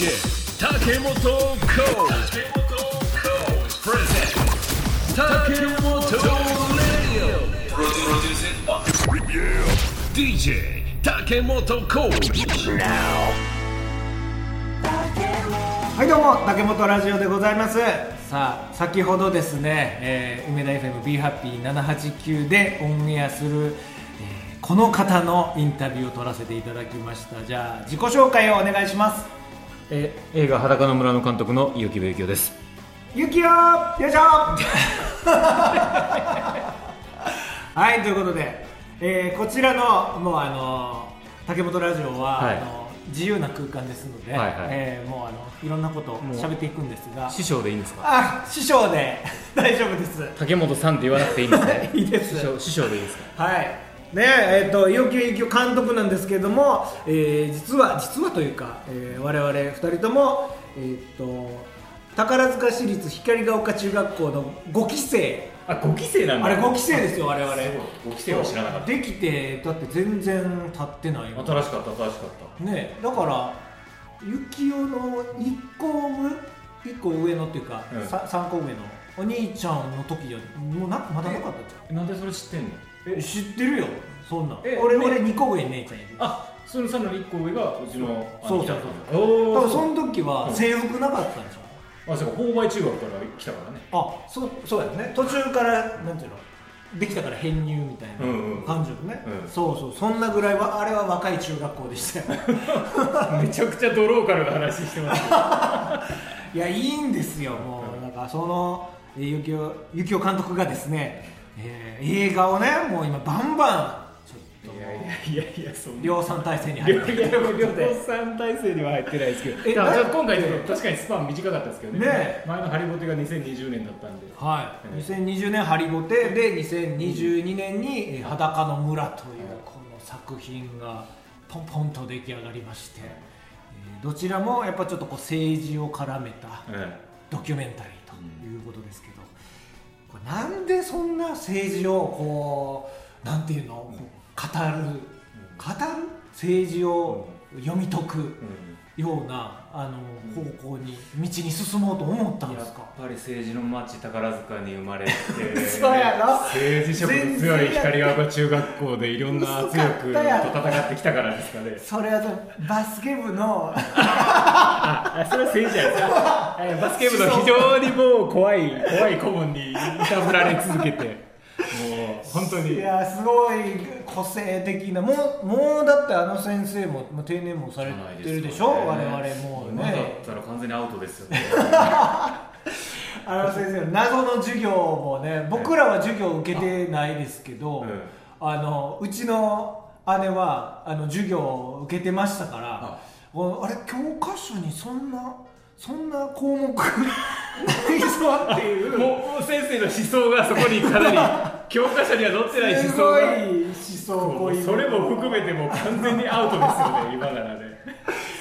DJ 竹本コーチ。プレゼン竹本レディオ DJ 竹本コーチ。Now はいどうも竹本ラジオでございます。さあ先ほどですね、えー梅田 FMBHappy789 でオンエアする、えーこの方のインタビューを取らせていただきました。じゃあ自己紹介をお願いしますえー映画裸の村の監督の結城部幸男です。ゆきよよいしょ。はいということで、えーこちらのもうあの竹本ラジオは、はい。あの自由な空間ですので、はいはい。えーもうあのいろんなことを喋っていくんですが。師匠でいいんですか？あ師匠で大丈夫です。竹本さんって言わなくていいんですね。いいです。師匠師匠でいいですか？はいねえっと要求要求監督なんですけれども、えー実は実はというか、えー我々2人とも、えーっと宝塚市立光が丘中学校の5期生。あ5期生なんだ。あれ5期生ですよ我々。すごい5期生は知らなかった。できてだって全然経ってない。よ新しかった新しかっねだから幸代の1個上一個上のっていうか、うん。さ3個上のお兄ちゃんの時はもうなまだなかったじゃん。たなんでそれ知ってんの？え知ってるよ。そんな。んえね。俺俺2個上姉ちゃんいるあそのさらに1個上がうちのそうそうそう。おお多分その時は制服なかったんじゃんあそうか購買中学から来たからね。あそうそうやね。途中からなんていうの？できたから編入みたいうんうん。な感じよね、うん。そうそう。そんなぐらいはあれは若い中学校でしたよ。めちゃくちゃドローカルな話してます いやいいんですよ。もうなん。かそのえー幸男幸男監督がですね、えー映画をねもう今バンバンちょっと。いやいやいやんな。量産体制に入って量産体制。には入ってないですけど。えだから今回ちょっと確かにスパン短かったですけどね。ね前のハリボテが2020年だったんで。はい、え2020年ハリボテで2022年にえー裸の村というこの作品がポンポンと出来上がりまして、えーどちらもやっぱちょっとこう政治を絡めたうんドキュメンタリーということですけど、なんでそんな政治をこうなんていうの、語る、語る？政治を読み解く？ようなあの方向に道に進もうと思ったんやっですか？ぱり政治の町宝塚に生まれて そうやろ？政治色の強い光が丘中学校でいろんな圧力と戦ってきたからですかね。それはバスケ部の あそれは政治じゃないですか。えバスケ部の非常にもう怖い怖い顧問にいたぶられ続けて。もう本当に。いやすごい個性的なもうもうだってあの先生ももう定年もされてるでしょ、我々もう今だっねたら完全にアウトですよね。あの先生の謎の授業もね僕らは授業受けてないですけど、うんあのうちの姉はあの授業を受けてましたからあれ教科書にそんなそんな項目ないぞっていう。もう先生の思想がそこにかなり 教科書には載ってない思想が。すごい思想それも含めてもう完全にアウトですよね今ならね。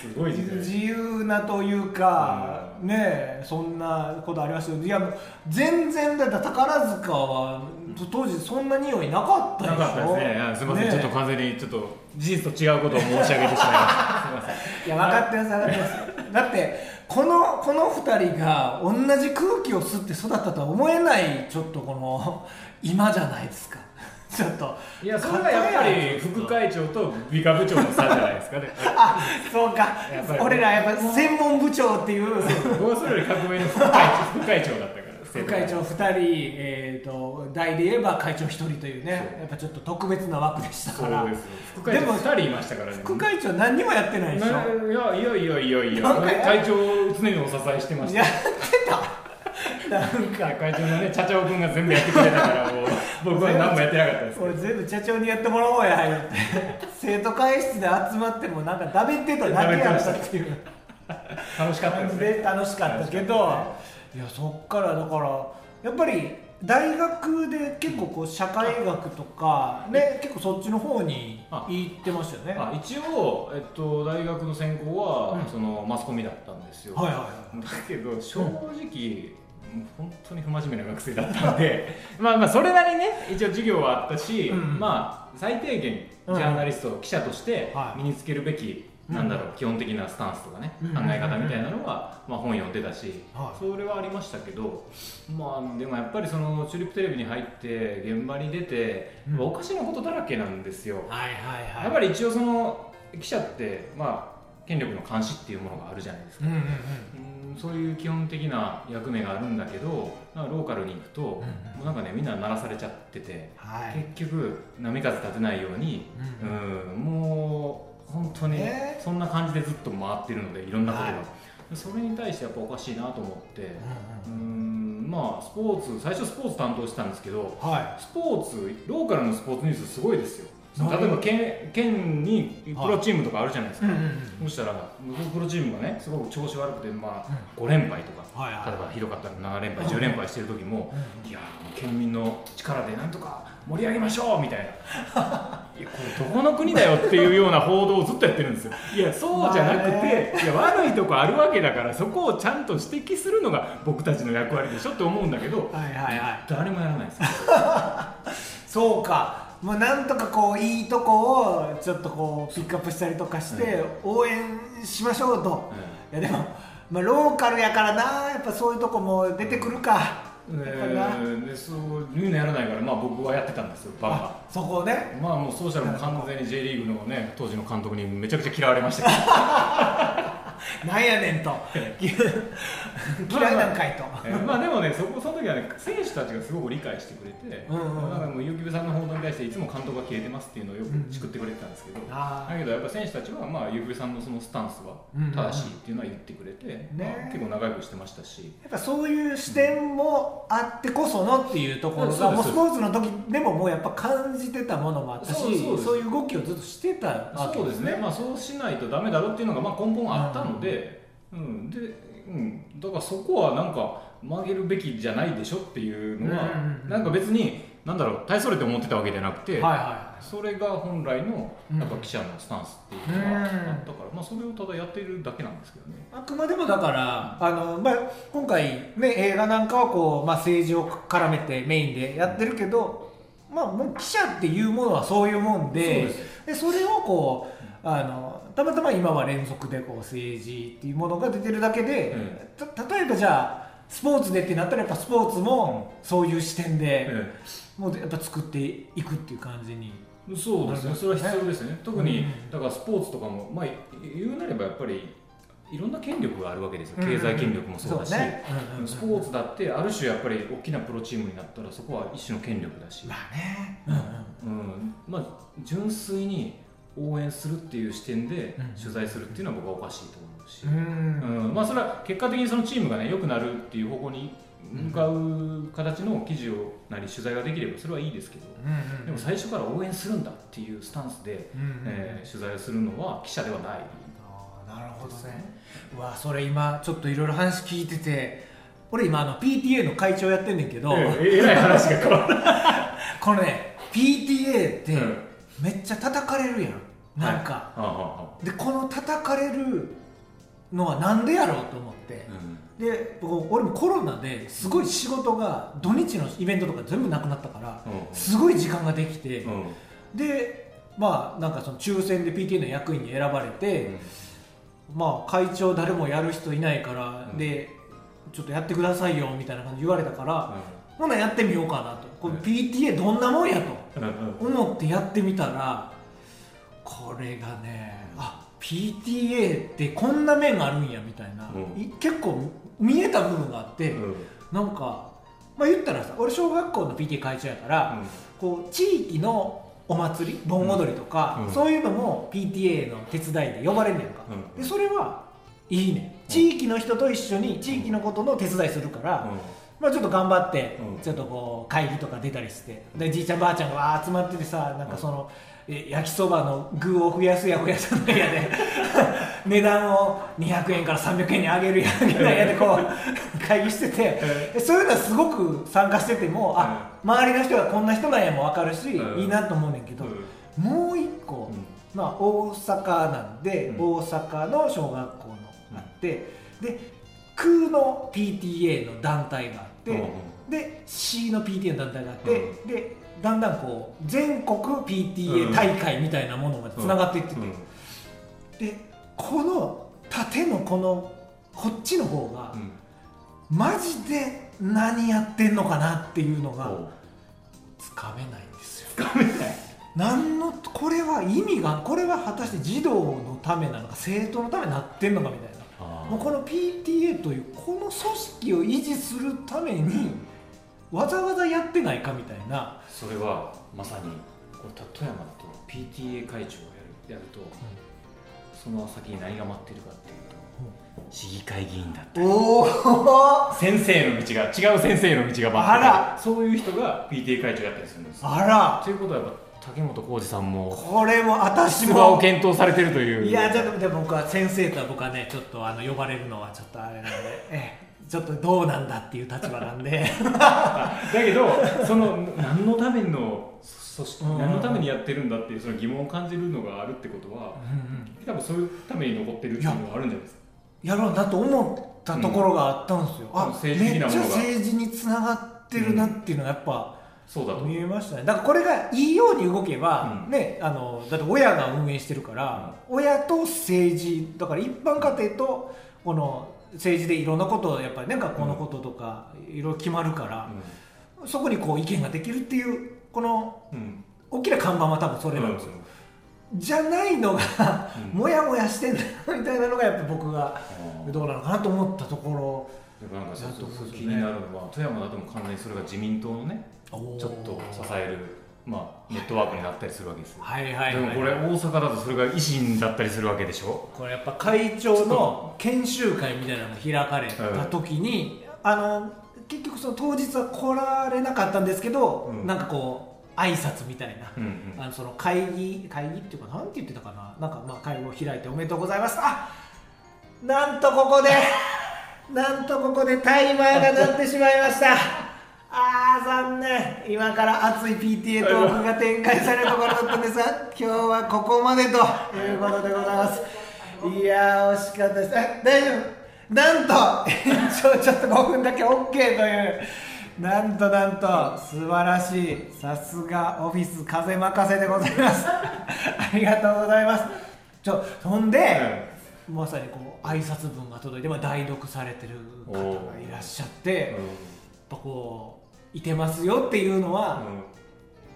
すごい時代。自由なというか、ねえそんなことありましたいやもう全然だ宝塚は当時そんな匂いなかったでしょ？なかったですね。あすみません、ねえ。ちょっと完全にちょっと事実と違うことを申し上げてしまいました。すみませんいや分かってます分かってます。だってこのこの2人が同じ空気を吸って育ったとは思えないちょっとこの今じゃないですかちょっと。いやそれはやっぱり副会長と美化部長の差じゃないですかね。あそうか。俺らやっぱ専門部長っていう。僕はそれより革命の副会長副会長だったから 副会長2人、えー、と代で言えば会長1人というね。やっぱちょっと特別な枠でしたそから副会長でも2人いましたからね。副会長何にもやってないでしょ。ないやいやいやいやいや。会長を常にお支えしてました。やってた。なんか。会長のね社長君が全部やってくれたからもう僕は何もやってなかったです俺全部社長にやってもらおうや言って生徒会室で集まってもなんかだべってただけやったっていう。楽しかったですね。楽しかったけどいやそっからだからやっぱり大学で結構こう社会学とかね結構そっちの方にあ行ってましたよね。あ一応、えっと、大学の専攻は、うん。そのマスコミだったんですよ、はいはいはい。だけど正直、もう本当に不真面目な学生だったんで。まあまあそれなりにね一応授業はあったし、うんまあ最低限ジャーナリスト、記者としてはい。身につけるべきなんだろう基本的なスタンスとかね、うん考え方みたいなのは、まあ、本読んでたし、はい。それはありましたけど、まあ、でもやっぱりそのチューリップテレビに入って現場に出て、うん。おかしなことだらけなんですよ、はいはいはい。やっぱり一応その記者って、まあ、権力の監視っていうものがあるじゃないですか。うんうんうんうんそういう基本的な役目があるんだけどローカルに行くと、もうなんかねみんな鳴らされちゃっててはい。結局波風立てないように、ううん。ん、もう本当にえー？そんな感じでずっと回ってるのでいろんなことが、はい。それに対してやっぱおかしいなと思ってううんん。まあスポーツ最初スポーツ担当してたんですけどはスポーツローカルのスポーツニュースすごいですよ。はい例えば県県にプロチームとかあるじゃないですか、い。うんうんうん。そしたらプロチームがねすごく調子悪くて、まあうん。5連敗とか、はいはい。例えばひどかったら7連敗10連敗してる時も、うんいやー県民の力でなんとか盛り上げましょうみたいな。いやこれどこの国だよっていうような報道をずっとやってるんですよ。いやそうじゃなくて、いや悪いとこあるわけだからそこをちゃんと指摘するのが僕たちの役割でしょって思うんだけどはいはいはい。誰もやらないですよ。そうかもうなんとかこういいとこをちょっとこうピックアップしたりとかして応援しましょうと、いやでも、まあ、ローカルやからな。やっぱそういうとこも出てくるか、えーでそういうのやらないから、まあ、僕はやってたんですよバカ。あそこをね。まあもうソーシャルも完全に J リーグのね当時の監督にめちゃくちゃ嫌われましたけど なんやねんと。嫌いなんかいと、えーまあでもねそこその時はね選手たちがすごく理解してくれて、うんうん。うんだからもう結城さんの報道に対していつも監督が消えてますっていうのをよくチクってくれてたんですけど、あだけどやっぱ選手たちはまあ結城さんのそのスタンスはうんうんうん正しいっていうのは言ってくれて、ねまあ、結構仲良くしてましたし。やっぱそういう視点もあってこそのっていうところが、そうですもうスポーツの時でももうやっぱ感じてたものもあったしそういう動きをずっとしてたわけそうですね、まあ、そうしないとダメだろうっていうのがまあ根本あったので,、うんでうん、だからそこはなんか曲げるべきじゃないでしょっていうのは、うなんか別になんだろう大それて思ってたわけじゃなくて、はいはそれが本来のうん。やっぱ記者のスタンスっていうのがあったから、うん。まあ、それをただやっているだけなんですけどね。いあくまでもだからあの、まあ、今回、ね、映画なんかはこう、まあ、政治を絡めてメインでやってるけど、まあ、もう記者っていうものはそういうもんでそうでそれをこうあのたまたま今は連続でこう政治っていうものが出てるだけで、例えばじゃあスポーツでってなったらやっぱスポーツもそういう視点で、えもうやっぱ作っていくっていう感じに。えそうですね、それは必要ですね、特にうんだからスポーツとかも、まあ、言うなればやっぱりいろんな権力があるわけですよ、うん。経済権力もそうだし、スポーツだってある種やっぱり大きなプロチームになったらそこは一種の権力だし、まあね、うん。まあ、純粋に応援するっていう視点でうん。取材するっていうのは僕はおかしいと思うし、うん。うん。まあ、それは結果的にそのチームがね良くなるっていう方向に向かう形の記事をなり取材ができればそれはいいですけど、でも最初から応援するんだっていうスタンスで、うんうんえー取材をするのは記者ではない。あーなるほどね。うわそれ今ちょっといろいろ話聞いてて俺今あの PTA の会長やってんねんけど、ええらい話が変わる。このね PTA ってうん。めっちゃ叩かれるやんなんか、はあはでこの叩かれるのはなんでやろうと思って。あ、うん。で僕俺もコロナですごい仕事が土日のイベントとか全部なくなったからうんすごい時間ができて、うん。でまあなんかその抽選で PTA の役員に選ばれて、まあ会長誰もやる人いないから、うん。でちょっとやってくださいよみたいな感じで言われたから、ほなやってみようかなと。これうん。PTA どんなもんやと思ってやってみたらこれがねあ PTA ってこんな面があるんやみたいな、うん。い結構見えた部分があって、うん。なんかまあ言ったらさ俺小学校の PTA 会長やから、こう地域のお祭り盆踊りとか、うん。そういうのも PTA の手伝いで呼ばれんねんか、うん。でそれはいいね。ん。地域の人と一緒に地域のことの手伝いするから、まあ、ちょっと頑張って、うん。ちょっとこう会議とか出たりしてでじいちゃんばあちゃんがわー集まっててさなんかその、え焼きそばの具を増やすや増やさないやで。値段を200円から300円に上げるや上げないやでこう 会議してて。でそういうのはすごく参加しててもあ周りの人がこんな人なんやも分かるし、うんいいなと思うねんけど、もう一個、まあ、大阪なんで、うん。大阪の小学校のあって、で空の PTA の団体があって、うん。で C の PTA の団体があって、でだんだんこう全国 PTA 大会みたいなものまでつながっていってて、でこの縦のこのこっちの方がうん。マジで何やってんのかなっていうのがこつかめないんですよ。う掴めない。何のこれは意味がこれは果たして児童のためなのか生徒のためになってんのかみたいな。あもうこの PTA というこの組織を維持するためにわざわざやってないかみたいな、それはまさにこう富山だと PTA 会長をやるやると、その先に何が待ってるかっていうと市議会議員だったり。先生の道が違う先生の道が待ってたりあら。そういう人が PTA 会長やったりするんですよ。あら。ということはやっぱ竹本浩二さんもこれも私出馬をも検討されてるという。いやちょっとでも僕は先生とは僕はねちょっとあの呼ばれるのはちょっとあれなんで、ええ、ちょっとどうなんだっていう立場なんで。だけどその何のためのそしうん。何のためにやってるんだっていうその疑問を感じるのがあるってことは多分そういうために残ってるっていうのはあるんじゃないですかやろうなと思ったところがあったんですよ、あ政治的なものが。めっちゃ政治につながってるなっていうのがやっぱ、そうだと見えましたね。だからこれがいいように動けば、うん。ねあのだって親が運営してるから、親と政治だから一般家庭とこの政治でいろんなことをやっぱりね学校のこととかいろいろ決まるから、そこにこう意見ができるっていうこのうん。うん大きな看板は多分それなんですよ、じゃないのがうん。もやもやしてんだみたいなのがやっぱ僕がうん。どうなのかなと思ったとこでもなんかそうそうそうだと思うんですよね。気になるのは富山だとも完全にそれが自民党のねろちょっと支える、まあ、ネットワークになったりするわけですよ、はいはいはいでもこれ大阪だとそれが維新だったりするわけでしょ？これやっぱ会長の研修会みたいなのが開かれた時に、あの結局その当日は来られなかったんですけど、うん。なんかこう挨拶みたいな、うんうん。あのその会議会議っていうかなんて言ってたかな？なんかまあ会合を開いておめでとうございます。あなんとここで なんとここでタイマーが鳴ってしまいましたあー残念。今から熱い PTA トークが展開されるところだったんですが 今日はここまでということでございます。いやー惜しかったです。え大丈夫？なんと延長ちょっと5分だけ OK という。なんとなんと素晴らしい。さすがオフィス風任せでございます。ありがとうございます。ちょそんで、まさにこう挨拶文が届いて、まあ、代読されてる方がいらっしゃって、やっぱこういてますよっていうのは、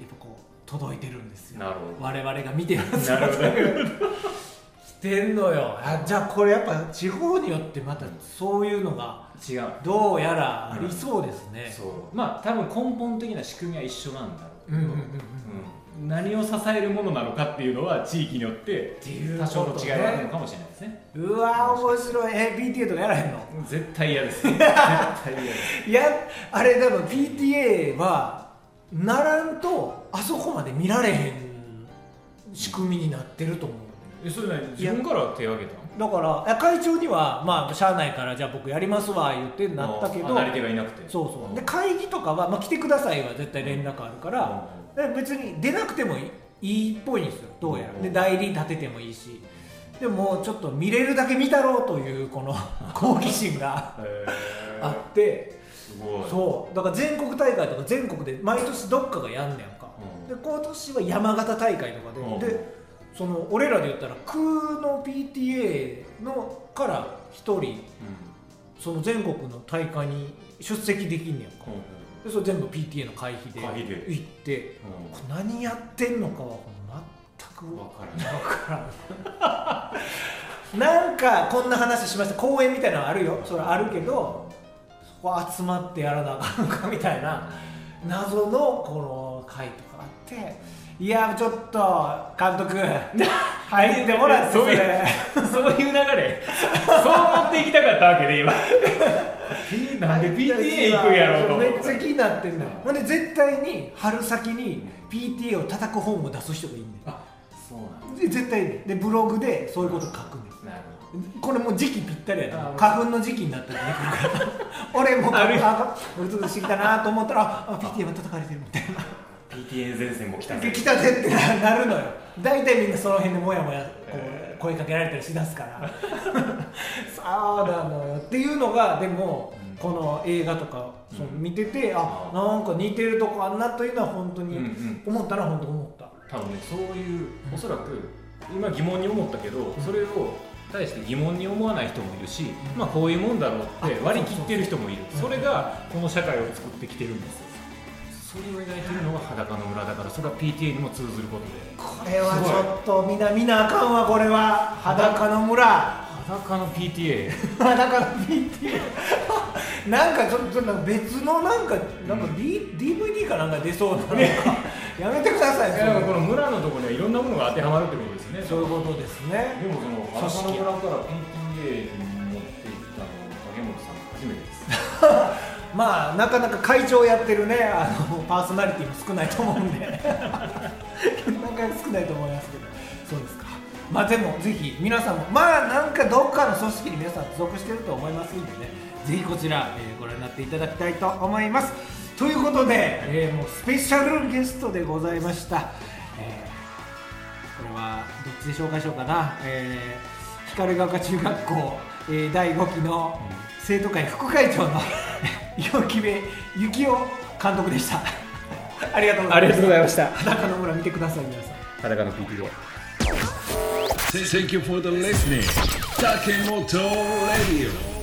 やっぱこう届いてるんですよ。なるほど。我々が見てますよ。なるほど。来てんのよ。あじゃあこれやっぱ地方によってまたそういうのが違う。どうやらありそうですね、そう。まあ多分根本的な仕組みは一緒なんだろうけど、うんうんうんうん。うん何を支えるものなのかっていうのは地域によって多少の違いはあるのねかもしれないですね。うわ面白い。え PTA とかやらへんの？絶対嫌です。絶対嫌です。いやあれ多分 PTA はならんとあそこまで見られへん仕組みになってると思う。えそれ何？自分から手を挙げたの？だから会長にはまあ社内からじゃあ僕やりますわ言ってなったけどあなり手がいなくて。そうそう。で会議とかは、まあ、来てくださいは絶対連絡あるから、で別に出なくてもいいいいっぽいんですよどうやら。うん。で代理立ててもいいし。でもちょっと見れるだけ見たろうというこの 好奇心があって。すごい。そう。だから全国大会とか全国で毎年どっかがやんねやんか、うん。で今年は山形大会とかで、うん。でその俺らで言ったら空の PTA のから1人うん。その全国の大会に出席できんねやんか。うんでそれ全部 PTA の会費で行ってうん。何やってんのかは全く分からないなんかこんな話しました。公演みたいなのあるよ。それあるけどそこ集まってやらなあかんのかみたいな。謎のこの会とかあって。いやちょっと監督入ってもらってそういうれそういう流れ。そう持っていきたかったわけで今。えなんで PTA 行くんやろうとめっちゃ気になってんのよほんで絶対に春先に PTA を叩く本を出す人がいいねあそうなんんで絶対に。でブログでそういうこと書くねん。なるこれもう時期ぴったりやなあ花粉の時期になったらね。来るから俺もあるあ俺ちょっとしてきたなと思ったらああ PTA は叩かれてるみたいな。PTA 前線も来たぜ。来たぜってなるのよ。大体みんなその辺でもやもやこう声かけられたりしだすから。そうなのよ。っていうのがでもうん。この映画とかそのうん見ててあなんか似てるとこあんなというのは本当にうんうん。思ったら本当思った。多分ねそういうおそらく今疑問に思ったけどそれを対して疑問に思わない人もいるし、まあ、こういうもんだろうって割り切ってる人もいる。それがこの社会を作ってきてるんですよそれを描いてるのが裸の村だからそれは PTA にも通ずることで。これはちょっとみんな見なあかんわこれは。裸の村。裸の PTA 裸の PTA なんかちょっと別のなんかなんか、D DVD かなんか出そうな、やめてくださいいやでもこの村のところにはいろんなものが当てはまるってことですね。そういうことですね。でもその裸の村から PTA に持っていったの影本さん初めてですまあなかなか会長やってるねあのパーソナリティも少ないと思うんで。なかなか少ないと思いますけどそうですか。まあでもぜひ皆さんもまあなんかどっかの組織に皆さん属してると思いますんでねぜひこちら、えーご覧になっていただきたいと思います。ということで、えーもうスペシャルゲストでございました、えーこれはどっちで紹介しようかな、えー、光が丘中学校、えー第5期の生徒会副会長の岩木部幸雄監督でした。ありがとうございました。ありがとうございました。裸の村見てください皆さん。裸の PTA Thank you for the listening. Takemoto Radio.